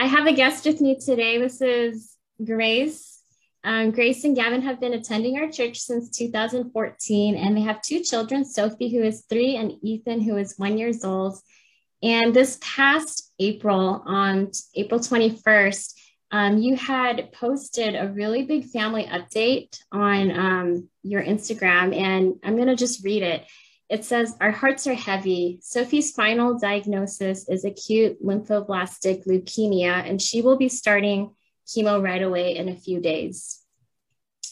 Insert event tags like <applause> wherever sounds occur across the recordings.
I have a guest with me today. This is Grace. Um, Grace and Gavin have been attending our church since 2014, and they have two children Sophie, who is three, and Ethan, who is one years old. And this past April, on April 21st, um, you had posted a really big family update on um, your Instagram, and I'm going to just read it. It says, Our hearts are heavy. Sophie's final diagnosis is acute lymphoblastic leukemia, and she will be starting chemo right away in a few days.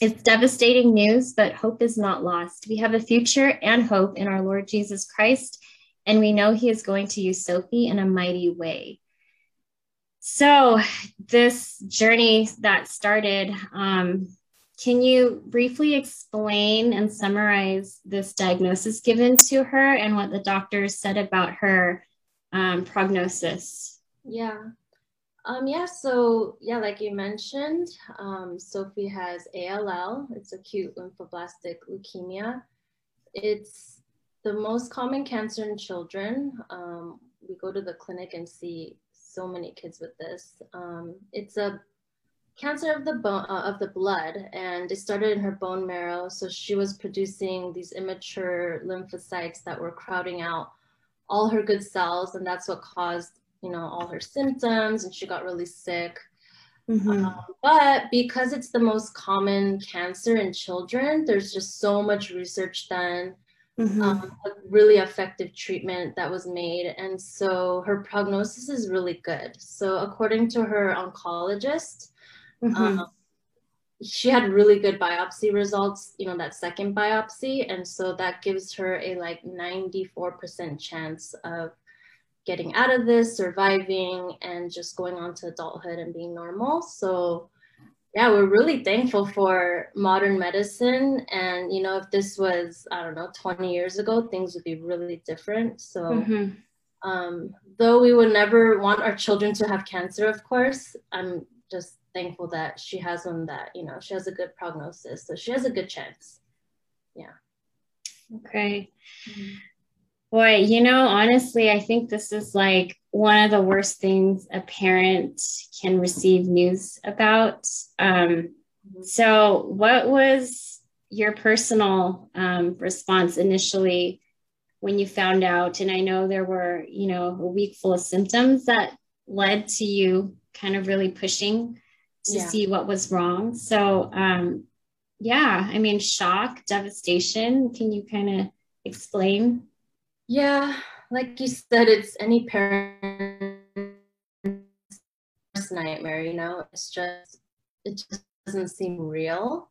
It's devastating news, but hope is not lost. We have a future and hope in our Lord Jesus Christ, and we know He is going to use Sophie in a mighty way. So, this journey that started, um, can you briefly explain and summarize this diagnosis given to her and what the doctors said about her um, prognosis? Yeah. Um, yeah, so yeah, like you mentioned, um, Sophie has ALL. It's acute lymphoblastic leukemia. It's the most common cancer in children. Um, we go to the clinic and see so many kids with this. Um, it's a cancer of the bone uh, of the blood and it started in her bone marrow so she was producing these immature lymphocytes that were crowding out all her good cells and that's what caused you know all her symptoms and she got really sick mm-hmm. um, but because it's the most common cancer in children there's just so much research done mm-hmm. um, a really effective treatment that was made and so her prognosis is really good so according to her oncologist Mm-hmm. Um, she had really good biopsy results, you know, that second biopsy. And so that gives her a like 94% chance of getting out of this, surviving, and just going on to adulthood and being normal. So, yeah, we're really thankful for modern medicine. And, you know, if this was, I don't know, 20 years ago, things would be really different. So, mm-hmm. um, though we would never want our children to have cancer, of course, I'm just thankful that she has one that you know she has a good prognosis so she has a good chance. Yeah. Okay. Mm-hmm. boy you know honestly i think this is like one of the worst things a parent can receive news about. Um, mm-hmm. so what was your personal um, response initially when you found out? And i know there were you know a week full of symptoms that led to you kind of really pushing to yeah. see what was wrong. So, um, yeah, I mean, shock, devastation. Can you kind of explain? Yeah, like you said, it's any parent's nightmare, you know, it's just, it just doesn't seem real.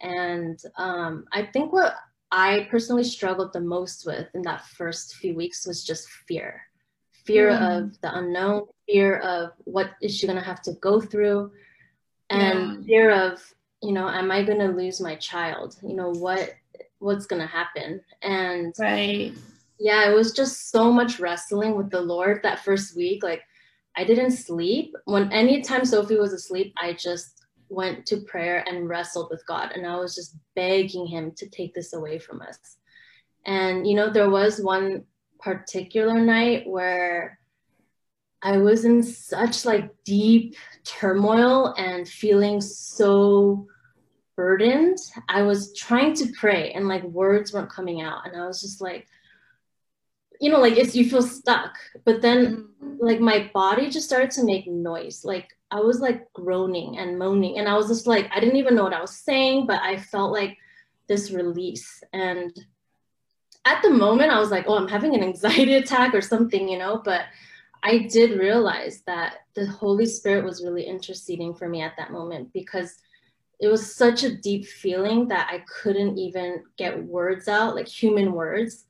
And um, I think what I personally struggled the most with in that first few weeks was just fear fear mm. of the unknown, fear of what is she going to have to go through, and yeah. fear of you know am i going to lose my child? You know what what's going to happen? And right. yeah it was just so much wrestling with the lord that first week like i didn't sleep. When anytime sophie was asleep i just went to prayer and wrestled with god and i was just begging him to take this away from us. And you know there was one particular night where I was in such like deep turmoil and feeling so burdened. I was trying to pray and like words weren't coming out. And I was just like, you know, like it's you feel stuck. But then mm-hmm. like my body just started to make noise. Like I was like groaning and moaning. And I was just like, I didn't even know what I was saying, but I felt like this release. And at the moment I was like, oh, I'm having an anxiety <laughs> attack or something, you know, but I did realize that the Holy Spirit was really interceding for me at that moment because it was such a deep feeling that I couldn't even get words out, like human words,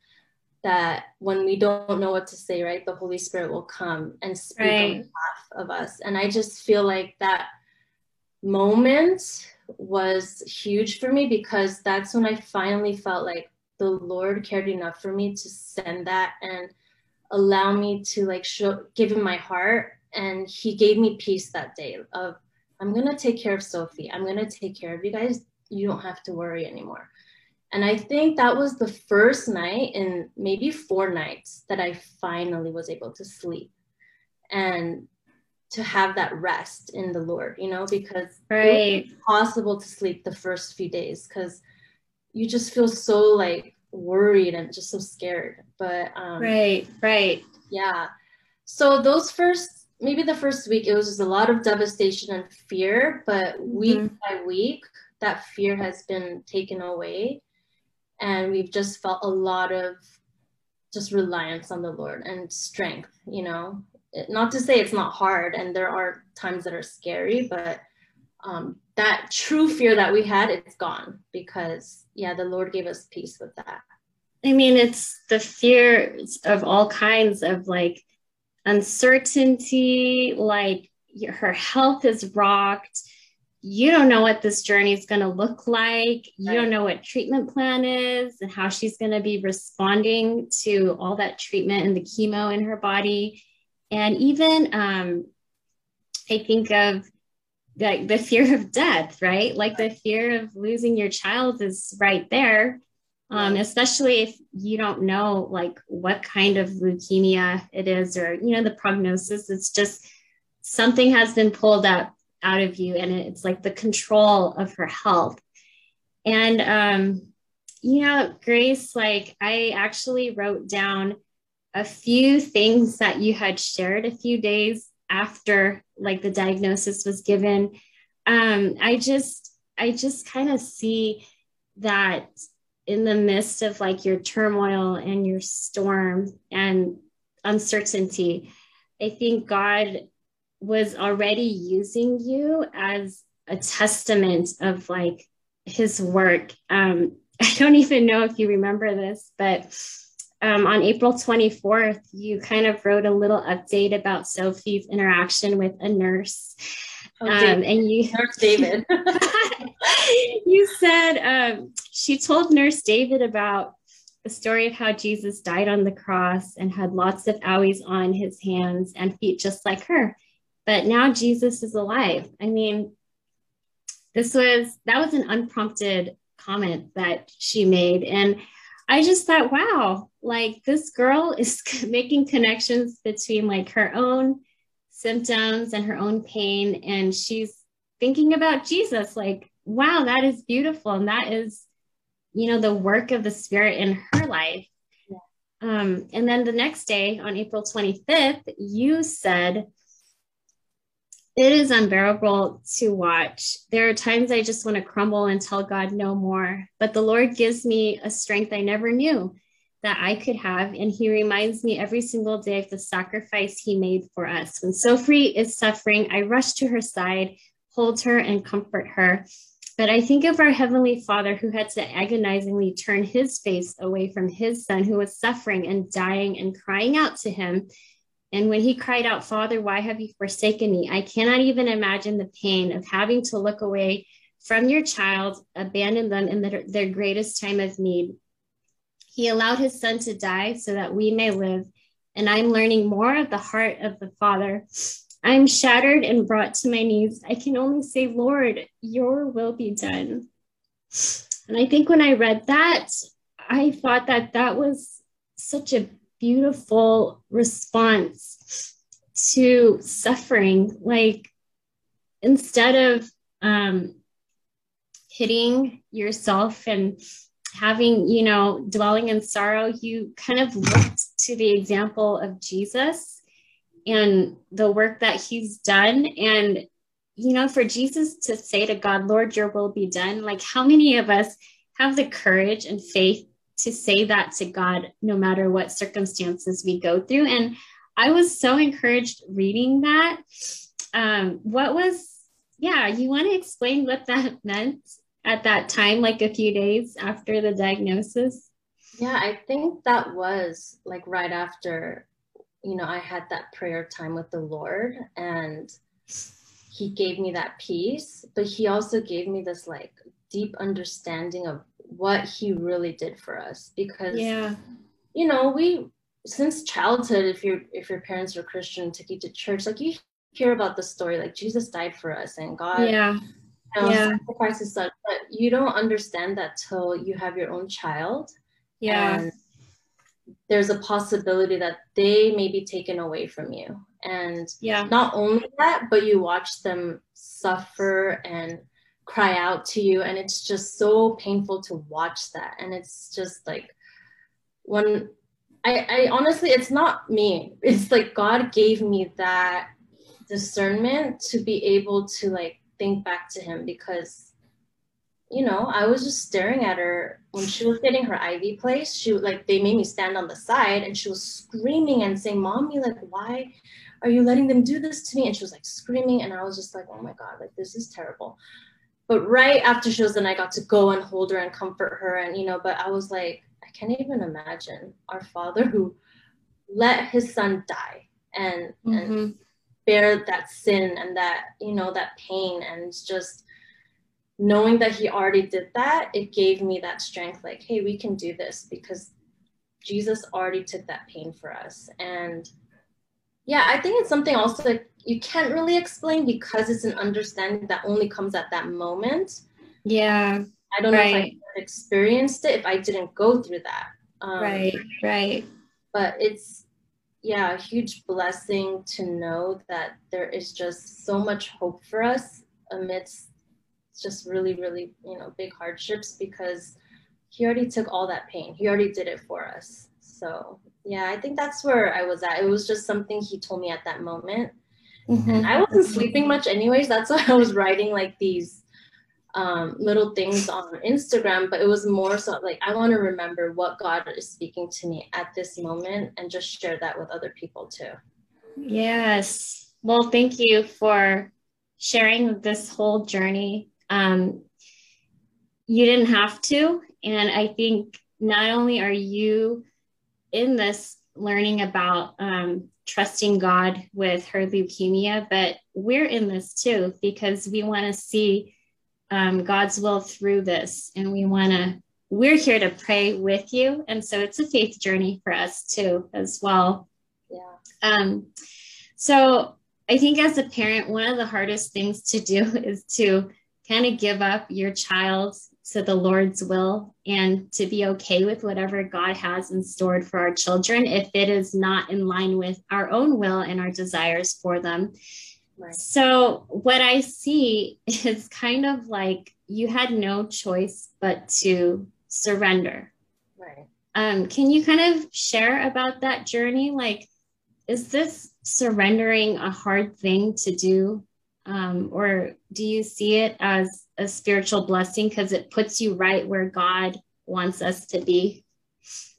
that when we don't know what to say, right, the Holy Spirit will come and speak right. on behalf of us. And I just feel like that moment was huge for me because that's when I finally felt like the Lord cared enough for me to send that and allow me to like show give him my heart. And he gave me peace that day of i'm going to take care of sophie. I'm going to take care of you guys. You don't have to worry anymore. And i think that was the first night in maybe four nights that i finally was able to sleep and to have that rest in the Lord, you know, because right. it's possible to sleep the first few days because you just feel so like worried and just so scared. But um, right, right, yeah. So those first, maybe the first week, it was just a lot of devastation and fear. But week mm-hmm. by week, that fear has been taken away, and we've just felt a lot of just reliance on the Lord and strength. You know, not to say it's not hard, and there are times that are scary, but um, that true fear that we had, it's gone because, yeah, the Lord gave us peace with that. I mean, it's the fear of all kinds of like uncertainty, like her health is rocked. You don't know what this journey is going to look like. You don't know what treatment plan is and how she's going to be responding to all that treatment and the chemo in her body. And even um, I think of like the fear of death, right? Like the fear of losing your child is right there. Um, especially if you don't know like what kind of leukemia it is or you know the prognosis it's just something has been pulled up out of you and it's like the control of her health and um you know grace like i actually wrote down a few things that you had shared a few days after like the diagnosis was given. Um i just i just kind of see that in the midst of like your turmoil and your storm and uncertainty i think god was already using you as a testament of like his work. Um <laughs> i don't even know if you remember this but um, on April 24th, you kind of wrote a little update about Sophie's interaction with a nurse. Oh, um, and you, Nurse David. <laughs> <laughs> you said um, she told Nurse David about the story of how Jesus died on the cross and had lots of owies on his hands and feet, just like her. But now Jesus is alive. I mean, this was that was an unprompted comment that she made. And I just thought, wow, like this girl is <laughs> making connections between like her own symptoms and her own pain. And she's thinking about Jesus, like, wow, that is beautiful. And that is, you know, the work of the Spirit in her life. Yeah. Um, and then the next day, on April 25th, you said, it is unbearable to watch. There are times I just want to crumble and tell God no more, but the Lord gives me a strength I never knew that I could have. And He reminds me every single day of the sacrifice He made for us. When Sophie is suffering, I rush to her side, hold her, and comfort her. But I think of our Heavenly Father who had to agonizingly turn his face away from his son who was suffering and dying and crying out to him and when he cried out, Father, why have you forsaken me? I cannot even imagine the pain of having to look away from your child, abandon them in their, their greatest time of need. He allowed his son to die so that we may live. And I'm learning more of the heart of the Father. I'm shattered and brought to my knees. I can only say, Lord, your will be done. And I think when I read that, I thought that that was such a beautiful response to suffering. Like instead of um, hitting yourself and having, you know, dwelling in sorrow, you kind of looked to the example of Jesus and the work that he's done. And, you know, for Jesus to say to God, Lord, your will be done, like how many of us have the courage and faith to say that to God no matter what circumstances we go through. And I was so encouraged reading that. Um, what was, yeah, you want to explain what that <laughs> meant at that time, like a few days after the diagnosis? Yeah, I think that was like right after, you know, I had that prayer time with the Lord and he gave me that peace, but he also gave me this like deep understanding of what he really did for us because yeah. you know we since childhood if your if your parents were christian took you to church like you hear about the story like jesus died for us and god yeah. you know, yeah. sacrifices such but you don't understand that till you have your own child. Yeah. And there's a possibility that they may be taken away from you. And yeah, not only that, but you watch them suffer and cry out to you. And it's just so painful to watch that. And it's just like when I, I honestly, it's not me. It's like God gave me that discernment to be able to like think back to Him because you know, I was just staring at her when she was getting her IV place. She like they made me stand on the side and she was screaming and saying, Mommy, like, why are you letting them do this to me? And she was like screaming, and I was just like, Oh my god, like this is terrible. But right after she was done, I got to go and hold her and comfort her, and you know, but I was like, I can't even imagine our father who let his son die and mm-hmm. and bear that sin and that, you know, that pain and just knowing that he already did that, it gave me that strength like, hey, we can do this because Jesus already took that pain for us. And yeah, I think it's something also that you can't really explain because it's an understanding that only comes at that moment. Yeah. I don't right. know if I experienced it if I didn't go through that. Um, right, right. But it's, yeah, a huge blessing to know that there is just so much hope for us amidst just really, really, you know, big hardships because he already took all that pain. He already did it for us. So yeah, I think that's where I was at. It was just something he told me at that moment. Mm-hmm. And I wasn't sleeping much anyways. That's why I was writing like these um, little things on Instagram, but it was more so like I want to remember what God is speaking to me at this moment and just share that with other people too. Yes. Well, thank you for sharing this whole journey um, you didn't have to. And I think not only are you in this learning about um, trusting God with her leukemia, but we're in this too because we want to see um, God's will through this. And we want to, we're here to pray with you. And so it's a faith journey for us too, as well. Yeah. Um, so I think as a parent, one of the hardest things to do <laughs> is to kind of give up your child to the Lord's will and to be okay with whatever God has in store for our children if it is not in line with our own will and our desires for them. Right. So, what I see <laughs> is kind of like you had no choice but to surrender. Right. Um, can you kind of share about that journey? Like, is this surrendering a hard thing to do um, or do you see it as a spiritual blessing because it puts you right where God wants us to be?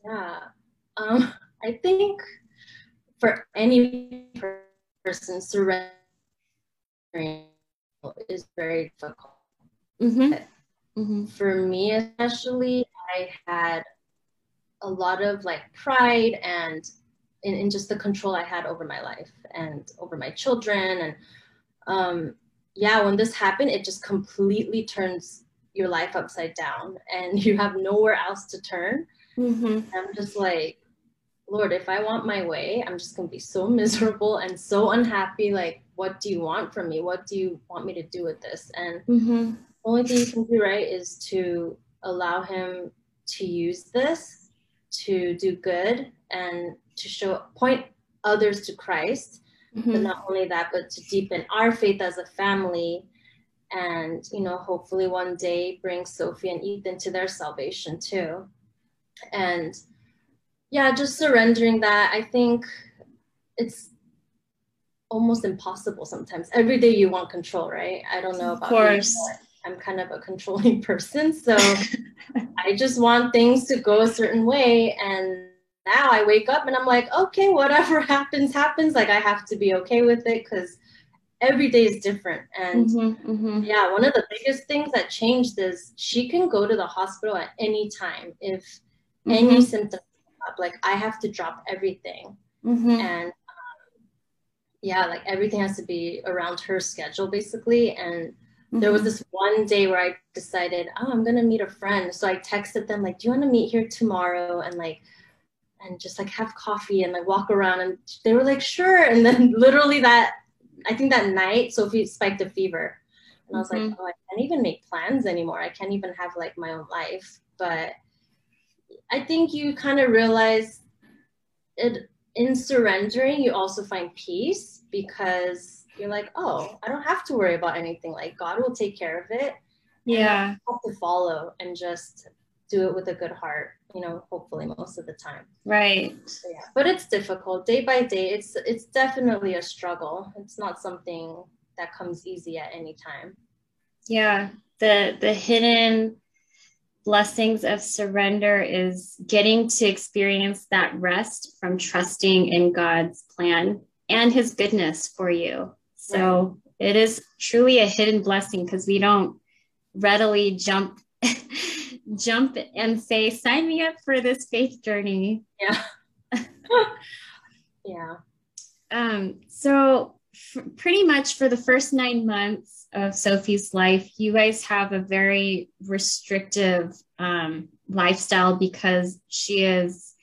Yeah, um, I think for any person, surrendering is very difficult. Mm-hmm. Mm-hmm. For me, especially, I had a lot of like pride and in, in just the control I had over my life and over my children and um, yeah, when this happened, it just completely turns your life upside down and <laughs> you have nowhere else to turn. Mm-hmm. I'm just like, Lord, if I want my way, I'm just going to be so <laughs> miserable and so unhappy. Like, what do you want from me? What do you want me to do with this? And mm-hmm. the only thing you can do, right, is to allow Him to use this to do good and to show, point others to Christ mm-hmm. but not only that but to deepen our faith as a family and you know hopefully one day bring sophie and ethan to their salvation too. And yeah just surrendering that i think it's almost impossible sometimes. Every day you want control right? I don't know about of course. i'm kind of a controlling <laughs> person so <laughs> i just want things to go a certain way and now I wake up and I'm like, okay, whatever <laughs> happens, happens. Like I have to be okay with it because every day is different. And mm-hmm, mm-hmm. yeah, one of the biggest things that changed is she can go to the hospital at any time if mm-hmm. any symptoms come up. Like I have to drop everything. Mm-hmm. And um, yeah, like everything has to be around her schedule basically. And there was mm-hmm. this one day where I decided, oh, I'm gonna meet a friend. So I texted them like, do you want to meet here tomorrow? And like and just like have coffee and like walk around and they were like sure and then <laughs> literally that i think that night sophie spiked a fever and i was mm-hmm. like oh i can't even make plans anymore i can't even have like my own life but i think you kind of realize it in surrendering, you also find peace because you're like, oh, I don't have to worry about anything. Like God will take care of it. Yeah. have to follow and just do it with a good heart, you know, hopefully most of the time. Right. So, yeah. But it's difficult day by day. It's it's definitely a struggle. It's not something that comes easy at any time. Yeah. The the hidden blessings of surrender is getting to experience that rest from trusting in God's plan and his goodness for you. So right. it is truly a hidden blessing because we don't readily jump <laughs> jump and say sign me up for this faith journey. Yeah. <laughs> yeah. Um so f- pretty much for the first 9 months of Sophie's life, you guys have a very restrictive um, lifestyle because she is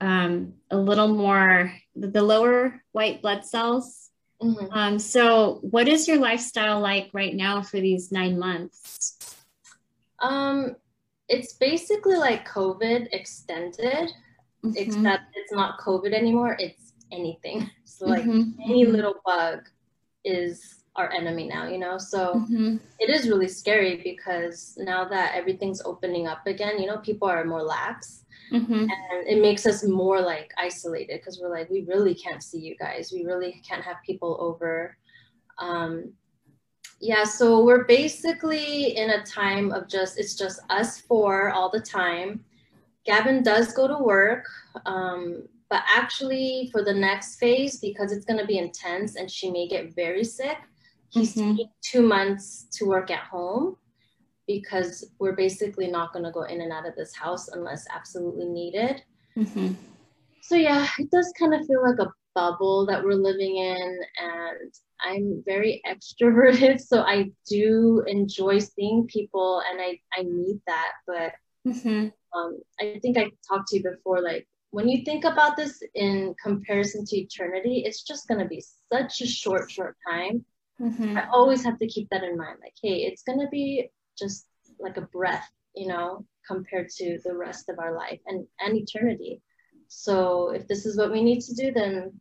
um, a little more the lower white blood cells. Mm-hmm. Um, so, what is your lifestyle like right now for these nine months? Um, it's basically like COVID extended, mm-hmm. except it's not COVID anymore. It's anything. <laughs> So, like mm-hmm. any little bug is our enemy now, you know? So mm-hmm. it is really scary because now that everything's opening up again, you know, people are more lax. Mm-hmm. And it makes us more like isolated because we're like, we really can't see you guys. We really can't have people over. Um, yeah, so we're basically in a time of just, it's just us four all the time. Gavin does go to work. Um, but actually, for the next phase, because it's going to be intense and she may get very sick, He's mm-hmm. taking two months to work at home because we're basically not going to go in and out of this house unless absolutely needed. Mm-hmm. So, yeah, it does kind of feel like a bubble that we're living in. And I'm very extroverted. <laughs> So, I do enjoy seeing people and I, I need that. But mm-hmm. um, I think I talked to you before like, when you think about this in comparison to eternity, it's just going to be such a short, short time Mm-hmm. I always have to keep that in mind. Like, hey, it's gonna be just like a breath, you know, compared to the rest of our life and, and eternity. So if this is what we need to do, then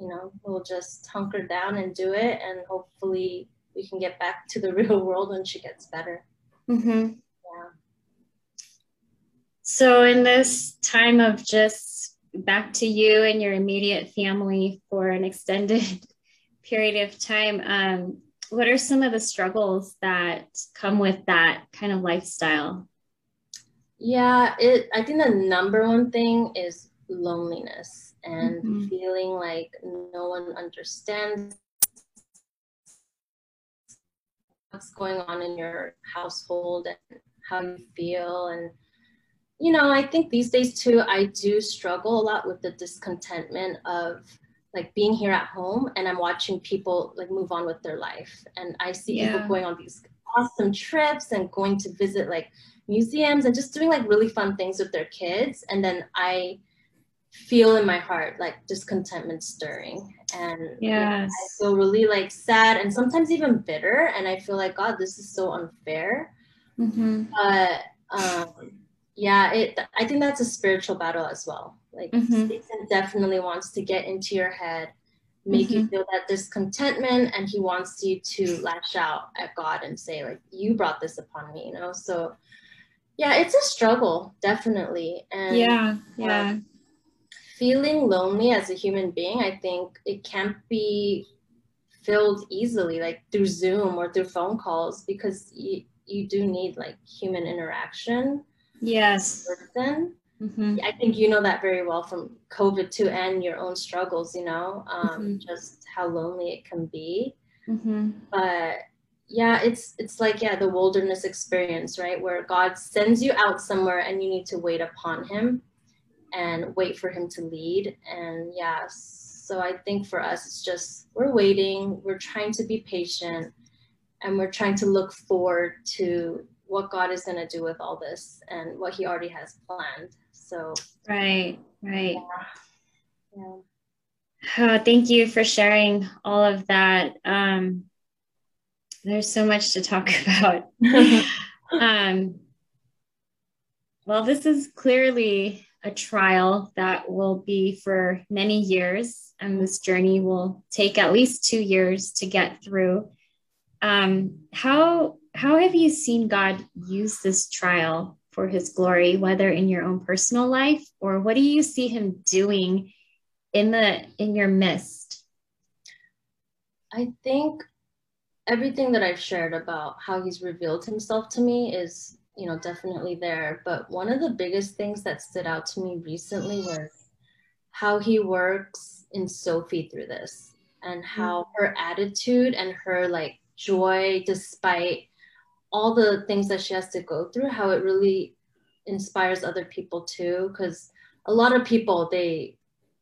you know, we'll just hunker down and do it and hopefully we can get back to the <laughs> real world when she gets better. Mm-hmm. Yeah. So in this time of just back to you and your immediate family for an extended <laughs> period of time, um, what are some of the struggles that come with that kind of lifestyle? Yeah, it. I think the number one thing is loneliness and mm-hmm. feeling like no one understands what's going on in your household and how you feel and you know i think these days too i do struggle a lot with the discontentment of like being here at home and I'm watching people like move on with their life. And I see yeah. people going on these awesome trips and going to visit like museums and just doing like really fun things with their kids. And then I feel in my heart like discontentment stirring. And yes. I feel really like sad and sometimes even bitter. And I feel like, God, this is so unfair. Mm-hmm. But um, yeah, it I think that's a spiritual battle as well like mm-hmm. Satan definitely wants to get into your head, make mm-hmm. you feel that discontentment, and he wants you to lash out at God and say, like, you brought this upon me, you know? So yeah, it's a struggle, definitely. And yeah, yeah. Feeling lonely as a human being, I think it can't be filled easily, like through Zoom or through phone calls, because you, you do need like human interaction. Yes. Person. Mm-hmm. I think you know that very well from COVID too, and your own struggles. You know, um, mm-hmm. just how lonely it can be. Mm-hmm. But yeah, it's it's like yeah, the wilderness experience, right, where God sends you out somewhere, and you need to wait upon Him, and wait for Him to lead. And yeah, so I think for us, it's just we're waiting, we're trying to be patient, and we're trying to look forward to what God is going to do with all this and what He already has planned. So right, right. Yeah. yeah. Oh, thank you for sharing all of that. Um, there's so much to talk <laughs> about. <laughs> um, well, this is clearly a trial that will be for many years, and this journey will take at least two years to get through. Um, how how have you seen God use this trial for His glory, whether in your own personal life or what do you see Him doing in the in your midst? I think everything that I've shared about how He's revealed Himself to me is you know definitely there but one of the biggest things that stood out to me recently was how he works in sophie through this and how mm-hmm. her attitude and her like joy despite all the things that she has to go through how it really inspires other people too because a lot of people they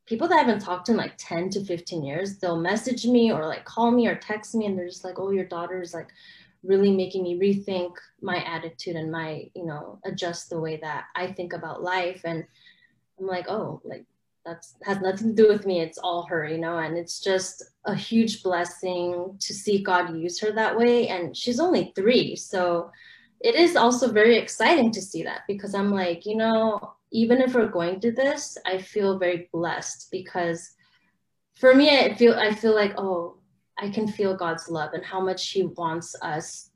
people that I haven't talked to in like 10 to 15 years they'll message me or like call me or text me and they're just like oh your daughter is like really making me rethink my attitude and my you know adjust the way that i think about life. And i'm like oh like that's has nothing to do with me. It's all her you know and it's just a huge blessing to see god use her that way. And she's only three so it is also very exciting to see that because i'm like you know even if we're going through this i feel very blessed because for me i feel i feel like oh I can feel God's love and how much He wants us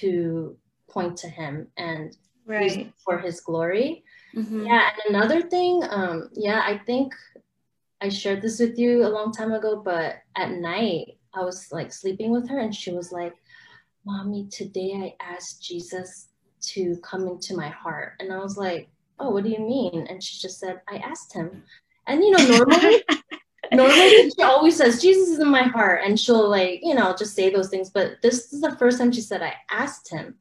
to point to Him and right. for His glory. Mm-hmm. Yeah, and another thing, um, yeah, I think I shared this with you a long time ago, but at night I was like sleeping with her and she was like, Mommy, today I asked Jesus to come into my heart. And I was like, Oh, what do you mean? And she just said, I asked him. And you know, normally <laughs> normally <laughs> she always says jesus is in my heart and she'll like you know just say those things but this is the first time she said i asked him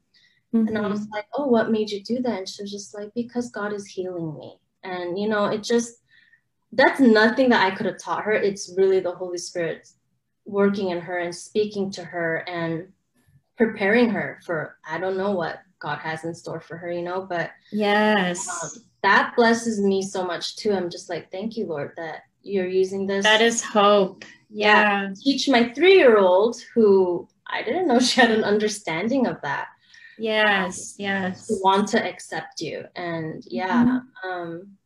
mm-hmm. and i was mm-hmm. like oh what made you do that and she was just like because god is healing me and you know it just that's nothing that i could have taught her it's really the holy spirit working in her and speaking to her and preparing her for i don't know what god has in store for her you know but yes um, that blesses me so much too i'm just like thank you lord that you're using this. That is hope. Yeah. yeah teach my three year old who I didn't know <laughs> she had an understanding of that. Yes, um, yes. Want to accept you. And yeah. Mm-hmm. Um,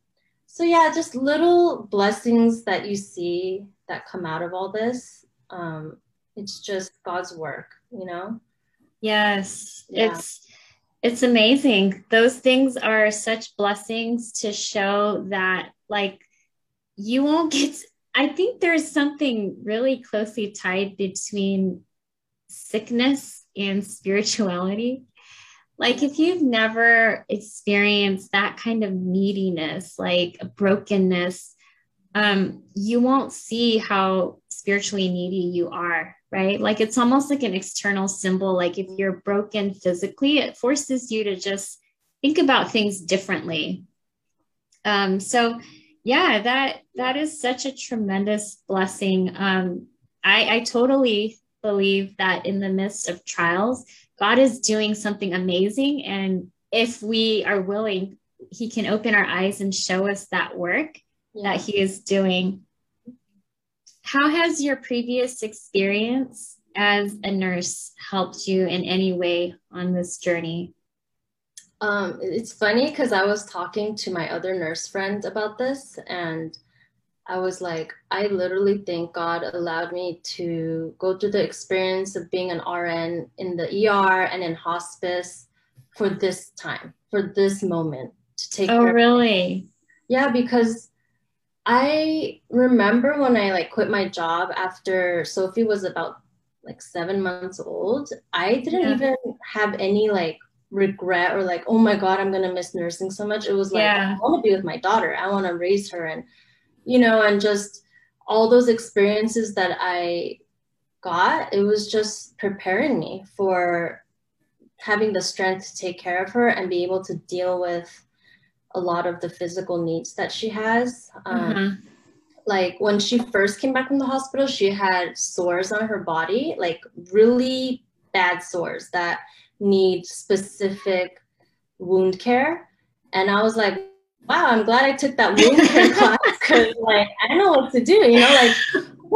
so yeah, just little blessings that you see that come out of all this. Um, it's just God's work, you know? Yes. Yeah. It's it's amazing. Those things are such blessings to show that like you won't get i think there's something really closely tied between sickness and spirituality. Like if you've never experienced that kind of neediness like a brokenness um, you won't see how spiritually needy you are right? Like it's almost like an external symbol. Like if you're broken physically it forces you to just think about things differently. Um, so yeah that that is such a tremendous blessing. Um i i totally believe that in the midst of trials god is doing something amazing. And if we are willing he can open our eyes and show us that work yeah. that he is doing. How has your previous experience as a nurse helped you in any way on this journey um, it's funny because I was talking to my other nurse friend about this, and I was like, I literally think God allowed me to go through the experience of being an RN in the ER and in hospice for this time, for this moment to take. Oh, really? Yeah, because I remember when I like quit my job after Sophie was about like seven months old. I didn't yeah. even have any like regret or like, oh my God, I'm to miss nursing so much. It was like, yeah. I want to be with my daughter. I want to raise her. And, you know, and just all those experiences that I got, it was just preparing me for having the strength to take care of her and be able to deal with a lot of the physical needs that she has. Um, mm-hmm. Like when she first came back from the hospital, she had sores on her body, like really bad sores that need specific wound care. And I was like, wow, I'm glad I took that wound care <laughs> class because like I know what to do, you know, like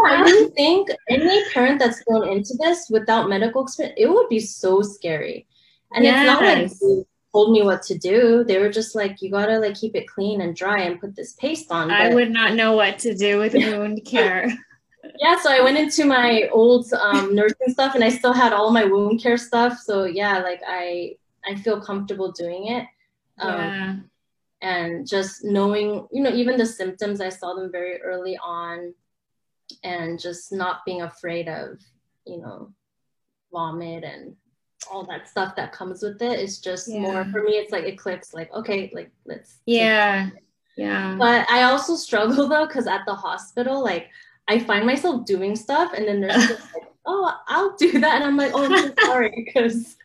I really think any parent that's going into this without medical experience, it would be so scary. And yes. it's not like told me what to do. They were just like, you gotta like keep it clean and dry and put this paste on. But, I would not know what to do with <laughs> wound care. Yeah, so I went into my old um, nursing stuff and I still had all my wound care stuff. So yeah, like I I feel comfortable doing it. Um, yeah. And just knowing, you know, even the symptoms, I saw them very early on, and just not being afraid of, you know, vomit and all that stuff that comes with it is just yeah. more for me it's like it clicks like okay like let's yeah yeah but i also struggle though because at the hospital like i find myself doing stuff and then there's like <laughs> oh i'll do that and i'm like oh i'm so <laughs> sorry because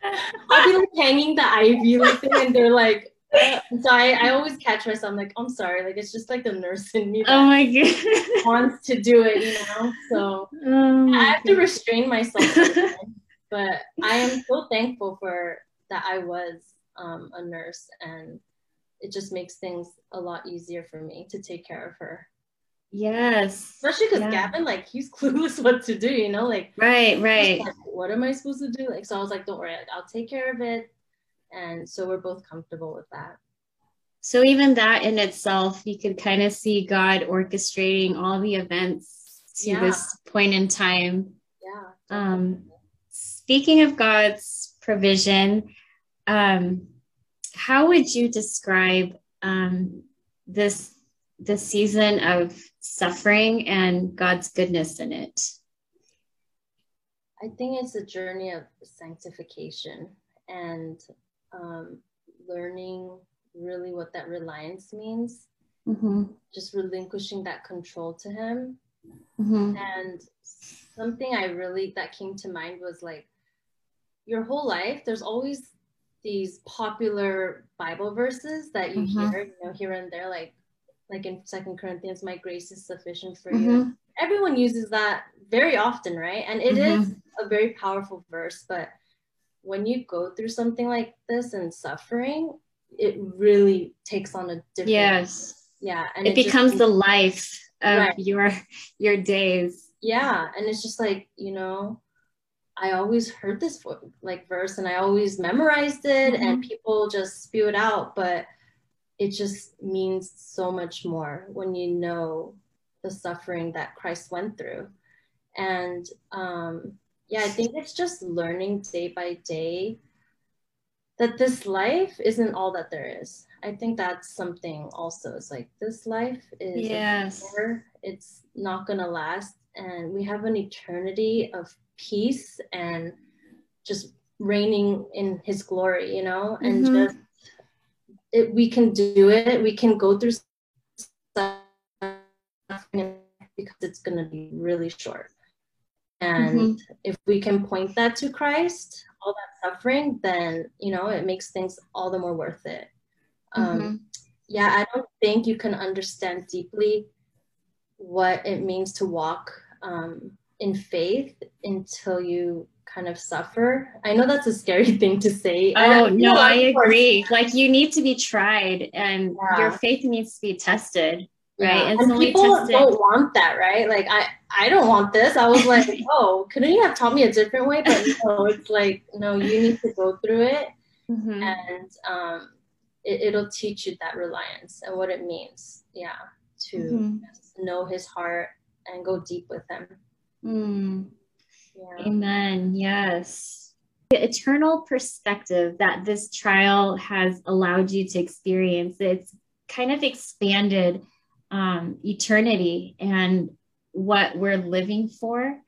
i'll be like hanging the iv like thing and they're like uh, so I, I always catch myself I'm like i'm sorry like it's just like the nurse in me oh my god wants to do it you know so oh i have god. to restrain myself <laughs> but I am so thankful for that I was um, a nurse and it just makes things a lot easier for me to take care of her. Yes. Especially because yeah. Gavin, like, he's <laughs> clueless what to do, you know? Like, right, right. Like, what am I supposed to do? Like, so I was like, don't worry, I'll take care of it. And so we're both comfortable with that. So even that in itself, you could kind of see God orchestrating all the events to yeah. this point in time. Yeah. Um, speaking of God's provision, um, how would you describe um, this the season of suffering and God's goodness in it? I think it's a journey of sanctification and um, learning really what that reliance means. Mm-hmm. Just relinquishing that control to Him. Mm-hmm. And something I really that came to mind was like your whole life, there's always these popular Bible verses that you mm-hmm. hear, you know, here and there, like like in Second Corinthians, "My grace is sufficient for mm-hmm. you." Everyone uses that very often, right? And it mm-hmm. is a very powerful verse. But when you go through something like this and suffering, it really takes on a different. Yes. Yeah, and it, it becomes just, the life of right. your your days. Yeah, and it's just like you know, I always heard this like verse and I always memorized it mm-hmm. and people just spew it out, but it just means so much more when you know the suffering that Christ went through. And um, yeah, I think it's just learning day by day that this life isn't all that there is. I think that's something also. It's like this life is yes. it's not gonna last, and we have an eternity of peace and just reigning in his glory, you know, and mm-hmm. just it, we can do it. We can go through stuff because it's going to be really short. And mm-hmm. if we can point that to Christ, all that suffering, then, you know, it makes things all the more worth it. Um, mm-hmm. Yeah, I don't think you can understand deeply what it means to walk um, in faith until you kind of suffer. I know that's a scary <laughs> thing to say. Oh, no, I agree. Like you need to be tried and yeah. your faith needs to be tested. Right. Yeah. And people tested. don't want that, right? Like I, I don't want this. I was like, <laughs> oh, couldn't you have taught me a different way? But no, <laughs> it's like, no, you need to go through it. Mm-hmm. And um, it, will teach you that reliance and what it means. Yeah. To mm-hmm. know his heart and go deep with him. Mm. Yeah. Amen. Yes. The eternal perspective that this trial has allowed you to experience, it's kind of expanded um, eternity and what we're living for.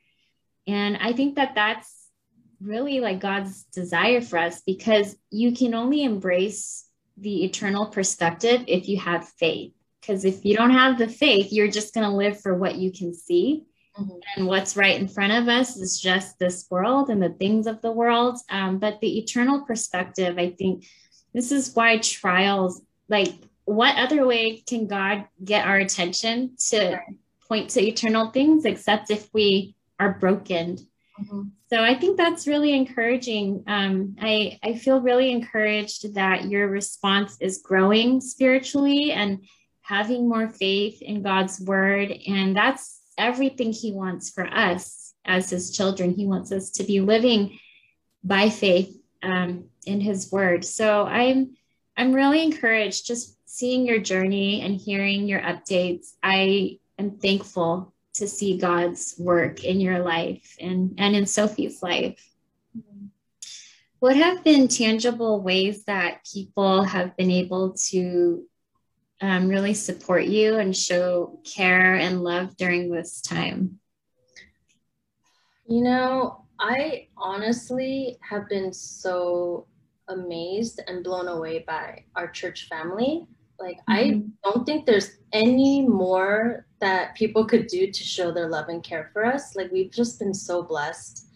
And I think that that's really like God's desire for us because you can only embrace the eternal perspective if you have faith. Because if you don't have the faith, you're just going to live for what you can see. Mm-hmm. And what's right in front of us is just this world and the things of the world. Um, but the eternal perspective, I think this is why trials, like, what other way can God get our attention to right. point to eternal things except if we are broken? Mm-hmm. So I think that's really encouraging. Um, I, I feel really encouraged that your response is growing spiritually and having more faith in God's word. And that's everything He wants for us as His children. He wants us to be living by faith um, in His Word. So I'm I'm really encouraged just seeing your journey and hearing your updates. I am thankful to see God's work in your life and and in Sophie's life. What have been tangible ways that people have been able to um, really support you and show care and love during this time? You know, I honestly have been so amazed and blown away by our church family. Like, mm-hmm. I don't think there's any more that people could do to show their love and care for us. Like, we've just been so blessed.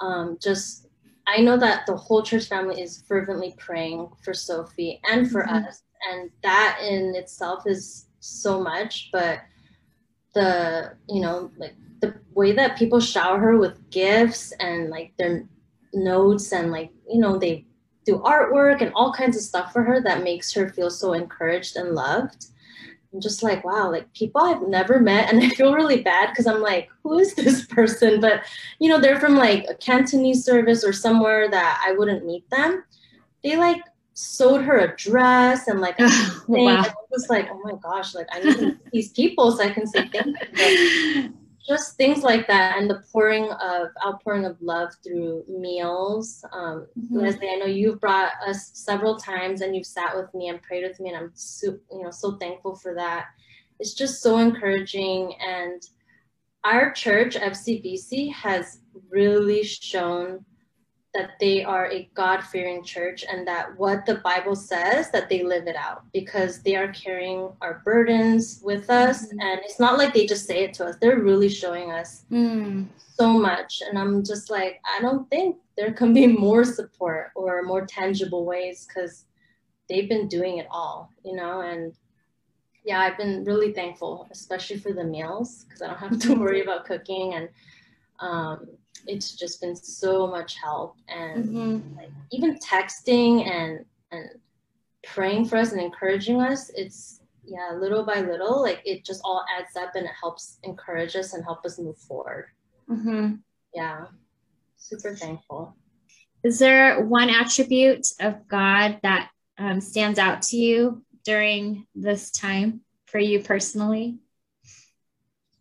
Um, just, I know that the whole church family is fervently praying for Sophie and for mm-hmm. us. And that in itself is so much. But the, you know, like the way that people shower her with gifts and like their notes and like you know they do artwork and all kinds of stuff for her that makes her feel so encouraged and loved i'm just like wow like people i've never met and <laughs> i feel really bad because i'm like who is this <laughs> person but you know they're from like a cantonese service or somewhere that i wouldn't meet them they like sewed her a dress and like <laughs> wow. I was like oh my gosh like i need <laughs> these people so i can say thank you just things like that and the pouring of outpouring of love through meals um, mm-hmm. leslie i know you've brought us several times and you've sat with me and prayed with me and i'm so you know so thankful for that it's just so encouraging and our church fcbc has really shown that they are a god-fearing church and that what the bible says that they live it out because they are carrying our burdens with us mm-hmm. and it's not like they just say it to us they're really showing us mm. so much and i'm just like i don't think there can be more support or more tangible ways because they've been doing it all you know and yeah i've been really thankful especially for the meals because i don't have to <laughs> worry about cooking and um, it's just been so much help and mm-hmm. like, even texting and and praying for us and encouraging us it's yeah little by little like it just all adds up and it helps encourage us and help us move forward mm-hmm. yeah super thankful is there one attribute of god that um, stands out to you during this time for you personally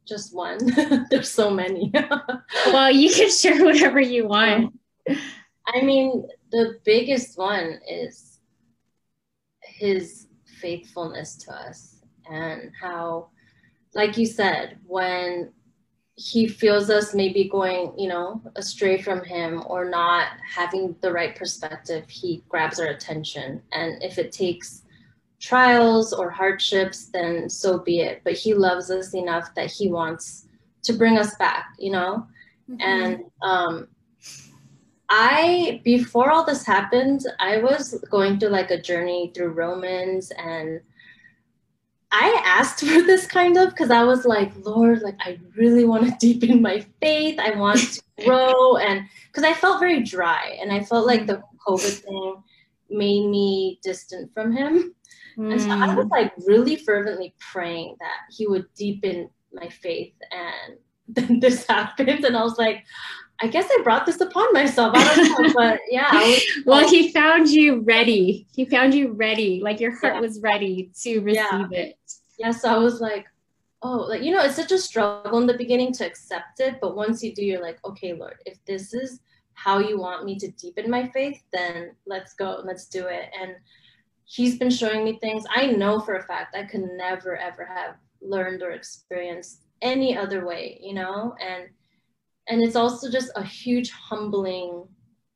just one. <laughs> There's so many. <laughs> well, you can share whatever you want. I mean, the biggest one is his faithfulness to us and how, like you said, when he feels us maybe going, you know, astray from him or not having the right perspective, he grabs our attention. And if it takes trials or hardships, then so be it. But he loves us enough that he wants to bring us back, you know? Mm-hmm. And um, I, before all this happened, I was going through like a journey through Romans and I asked <laughs> for this kind of because I was like, Lord, like I really want to <laughs> deepen my faith. I want to <laughs> grow. And because I felt very dry and I felt like the COVID thing made me distant from him. Mm. And so I was hmm. like really fervently praying that he would deepen my faith. And <laughs> then this happened, and I was like, I guess I brought this upon myself. I don't know, <laughs> but yeah. Was, well, he found you ready. He found you ready. Like your heart yeah. was ready to receive yeah. it. Yeah. So I was like, oh, like, you know, it's such a struggle in the beginning to accept it. But once you do, you're like, okay, Lord, if this is how you want me to deepen my faith, then let's go, let's do it. And he's been showing me things I know for a fact I could never ever have learned or experienced any other way, you know? And and it's also just a huge humbling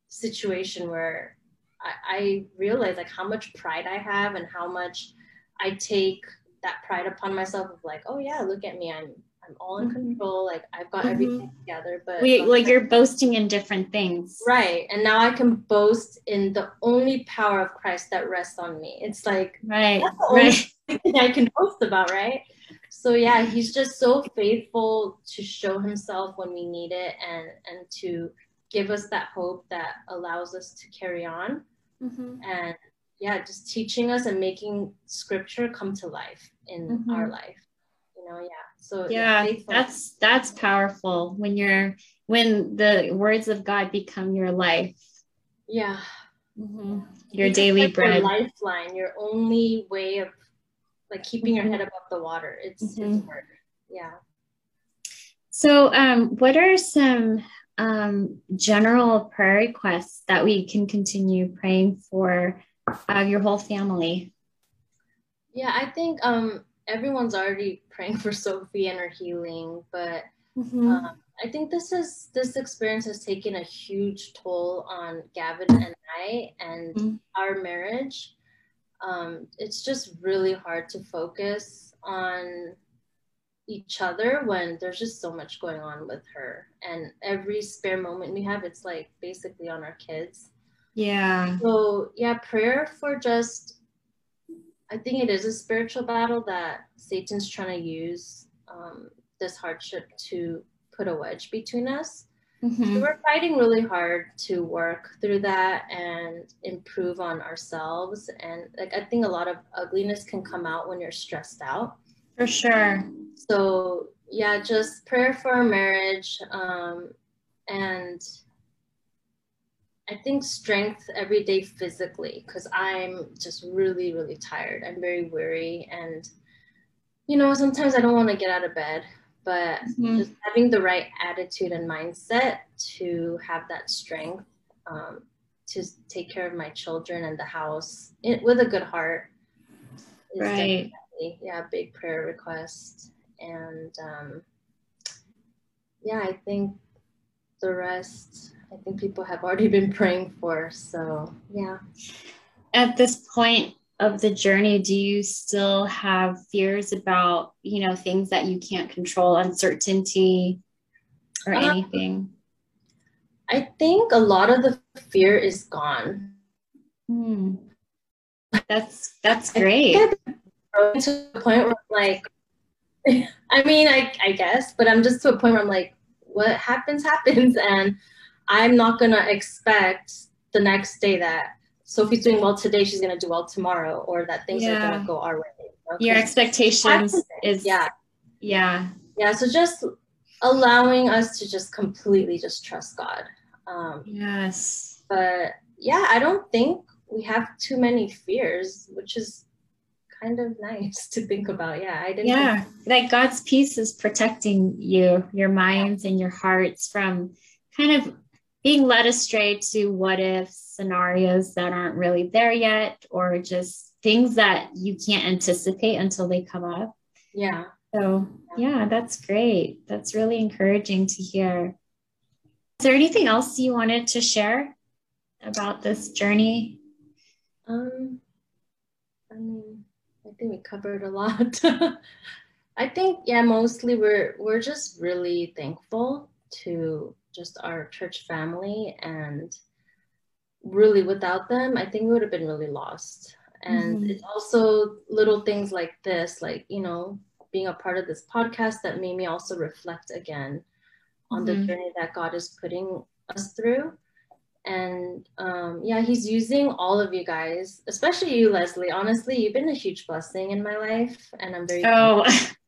situation where I, I realize like how much pride I have and how much I take that pride upon myself of like, oh yeah, look at me, I'm I'm all in mm-hmm. control. Like I've got mm-hmm. everything together. But we like you're boasting in different things. Right. And now I can boast in the only power of Christ that rests on me. It's like right. right. <laughs> I can boast about, right? So yeah, he's just so faithful to show himself when we need it and and to give us that hope that allows us to carry on. Mm-hmm. And yeah, just teaching us and making scripture come to life in mm-hmm. our life. Know, yeah so yeah, yeah that's that's powerful when you're when the words of god become your life Yeah. Mm-hmm. Your daily like bread. Your lifeline, your only way of like keeping mm-hmm. your head above the water. It's, mm-hmm. it's hard. Yeah. So, um, what are some um, general prayer requests that we can continue praying for uh, your whole family? Yeah, I think um, everyone's already praying for Sophie and her healing, but mm-hmm. um, I think this is this experience has taken a huge toll on Gavin and I and mm-hmm. our marriage. Um, it's just really hard to focus on each other when there's just so much going on with her and every spare moment we have it's like basically on our kids yeah so yeah prayer for just i think it is a spiritual battle that satan's trying to use um, this hardship to put a wedge between us. Mm-hmm. so we're fighting really hard to work through that and improve on ourselves. And like i think a lot of ugliness can come out when you're stressed out. For sure. So yeah, just prayer for our marriage, um, and I think strength every day physically because I'm just really really tired. I'm very weary, and you know sometimes I don't want to get out of bed, but mm-hmm. just having the right attitude and mindset to have that strength um, to take care of my children and the house it, with a good heart. right. Yeah, big prayer request and um, yeah, I think the rest, I think people have already <laughs> been praying for. So yeah. At this point of the journey, do you still have fears about you know things that you can't control, uncertainty, or um, anything? I think a lot of the fear is gone. Hmm. <laughs> That's that's great. to the point where like <laughs> I mean, I, I guess, but I'm just to a point where I'm like, what happens, <laughs> happens. And I'm not going to expect the next day that Sophie's doing well today, she's going to do well tomorrow, or that things yeah. are going to go our way. Your expectations is, yeah. Yeah. Yeah. So just allowing us to just completely just trust God. Um, yes. But yeah, I don't think we have too many fears, which is kind of nice to think about. Yeah, I didn't. Yeah, think- like God's peace is protecting you, your minds and your hearts from kind of being led astray to what if scenarios that aren't really there yet, or just things that you can't anticipate until they come up. Yeah. So, yeah, that's great. That's really encouraging to hear. Is there anything else you wanted to share about this journey? Um, I mean, think we covered a lot. <laughs> I think yeah, mostly we're we're just really thankful to just our church family and really without them, I think we would have been really lost. And mm-hmm. it's also little things like this, like, you know, being a part of this podcast that made me also reflect again on mm-hmm. the journey that God is putting us through and um, yeah he's using all of you guys especially you leslie. Honestly you've been a huge blessing in my life and i'm very oh.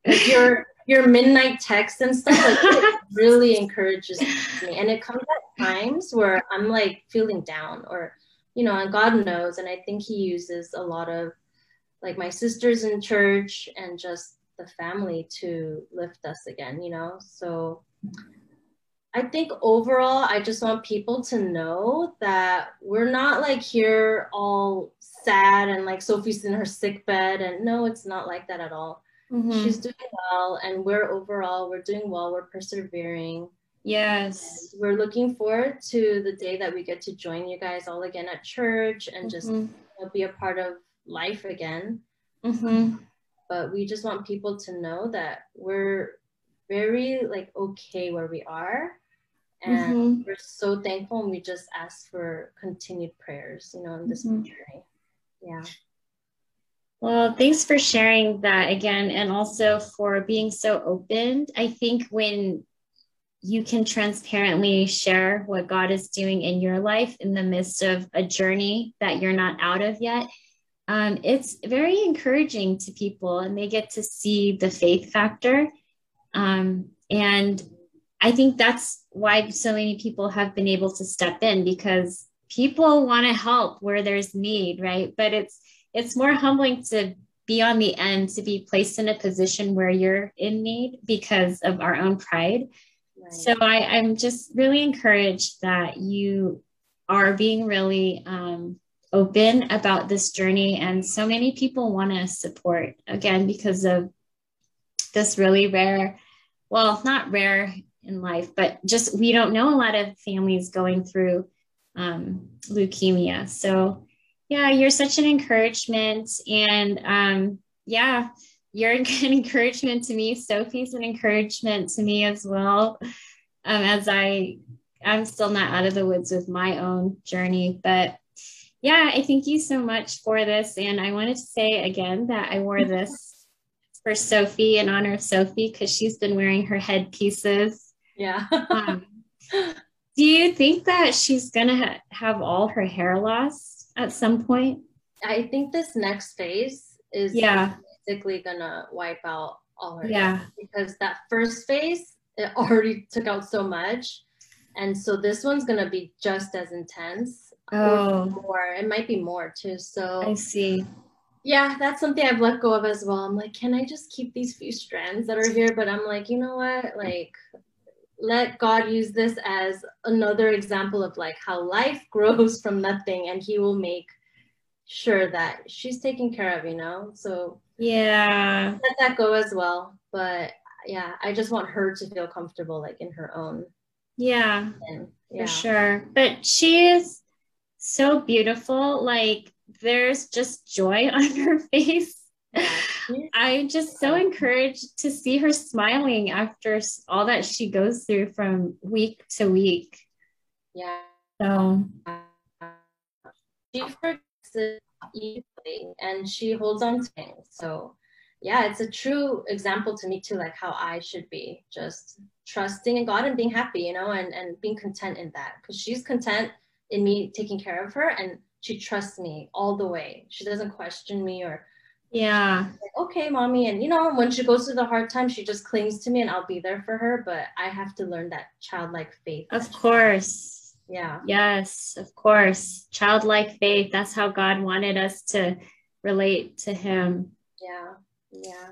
like your your midnight texts and stuff like it <laughs> really encourages me. And it comes at times where i'm like feeling down or you know and god knows and i think he uses a lot of like my sisters in church and just the family to lift us again you know? So I think overall, I just want people to know that we're not like here all sad and like Sophie's in her sick bed. And no, it's not like that at all. Mm-hmm. She's doing well, and we're overall, we're doing well, we're persevering. Yes. And we're looking forward to the day that we get to join you guys all again at church and mm-hmm. just you know, be a part of life again. Mm-hmm. But we just want people to know that we're very like okay where we are and mm-hmm. we're so thankful and we just ask for continued prayers you know in this mm-hmm. journey yeah well thanks for sharing that again and also for being so open i think when you can transparently share what god is doing in your life in the midst of a journey that you're not out of yet um, it's very encouraging to people and they get to see the faith factor um, and I think that's why so many people have been able to step in because people want to help where there's need, right? But it's it's more humbling to be on the end to be placed in a position where you're in need because of our own pride. Right. So I, I'm just really encouraged that you are being really um, open about this journey, and so many people want to support again because of this really rare, well, not rare in life, but just we don't know a lot of families going through um, leukemia. So yeah, you're such an encouragement. And um, yeah, you're an <laughs> encouragement to me. Sophie's an encouragement to me as well. Um, as I, I'm still not out of the woods with my own journey, but yeah, I thank you so much for this. And I wanted to say again that I wore this for Sophie in honor of Sophie because she's been wearing her headpieces. Yeah. um, do you think that she's gonna ha- have all her hair lost? at some point? I think this next phase is yeah. basically gonna wipe out all her yeah. because that first phase it already took out so much. And so this one's gonna be just as intense. Oh. or it might be more too so i see. Yeah that's something i've let go of as well. I'm like can i just keep these few strands that are here? But i'm like you know what? Like let God use this as another example of like how life <laughs> grows from nothing and he will make sure that she's taken care of, you know? So yeah. Let that go as well. But yeah, I just want her to feel comfortable like in her own. Yeah. And, yeah. For sure. But she is so beautiful. Like there's just joy <laughs> on her face I'm just so encouraged to see her smiling after all that she goes through from week to week. Yeah. So she forgets easily and she holds on to things. So yeah, it's a true example to me too, like how I should be just trusting in God and being happy, you know, and, and being content in that. Because she's content in me taking care of her and she trusts me all the way. She doesn't question me or yeah. Like, okay, mommy. And you know, when she goes through the hard time, she just clings to me and I'll be there for her. But I have to learn that childlike faith. Of course. Yeah. Yes, of course. Childlike faith. That's how God wanted us to relate to Him. Yeah. Yeah.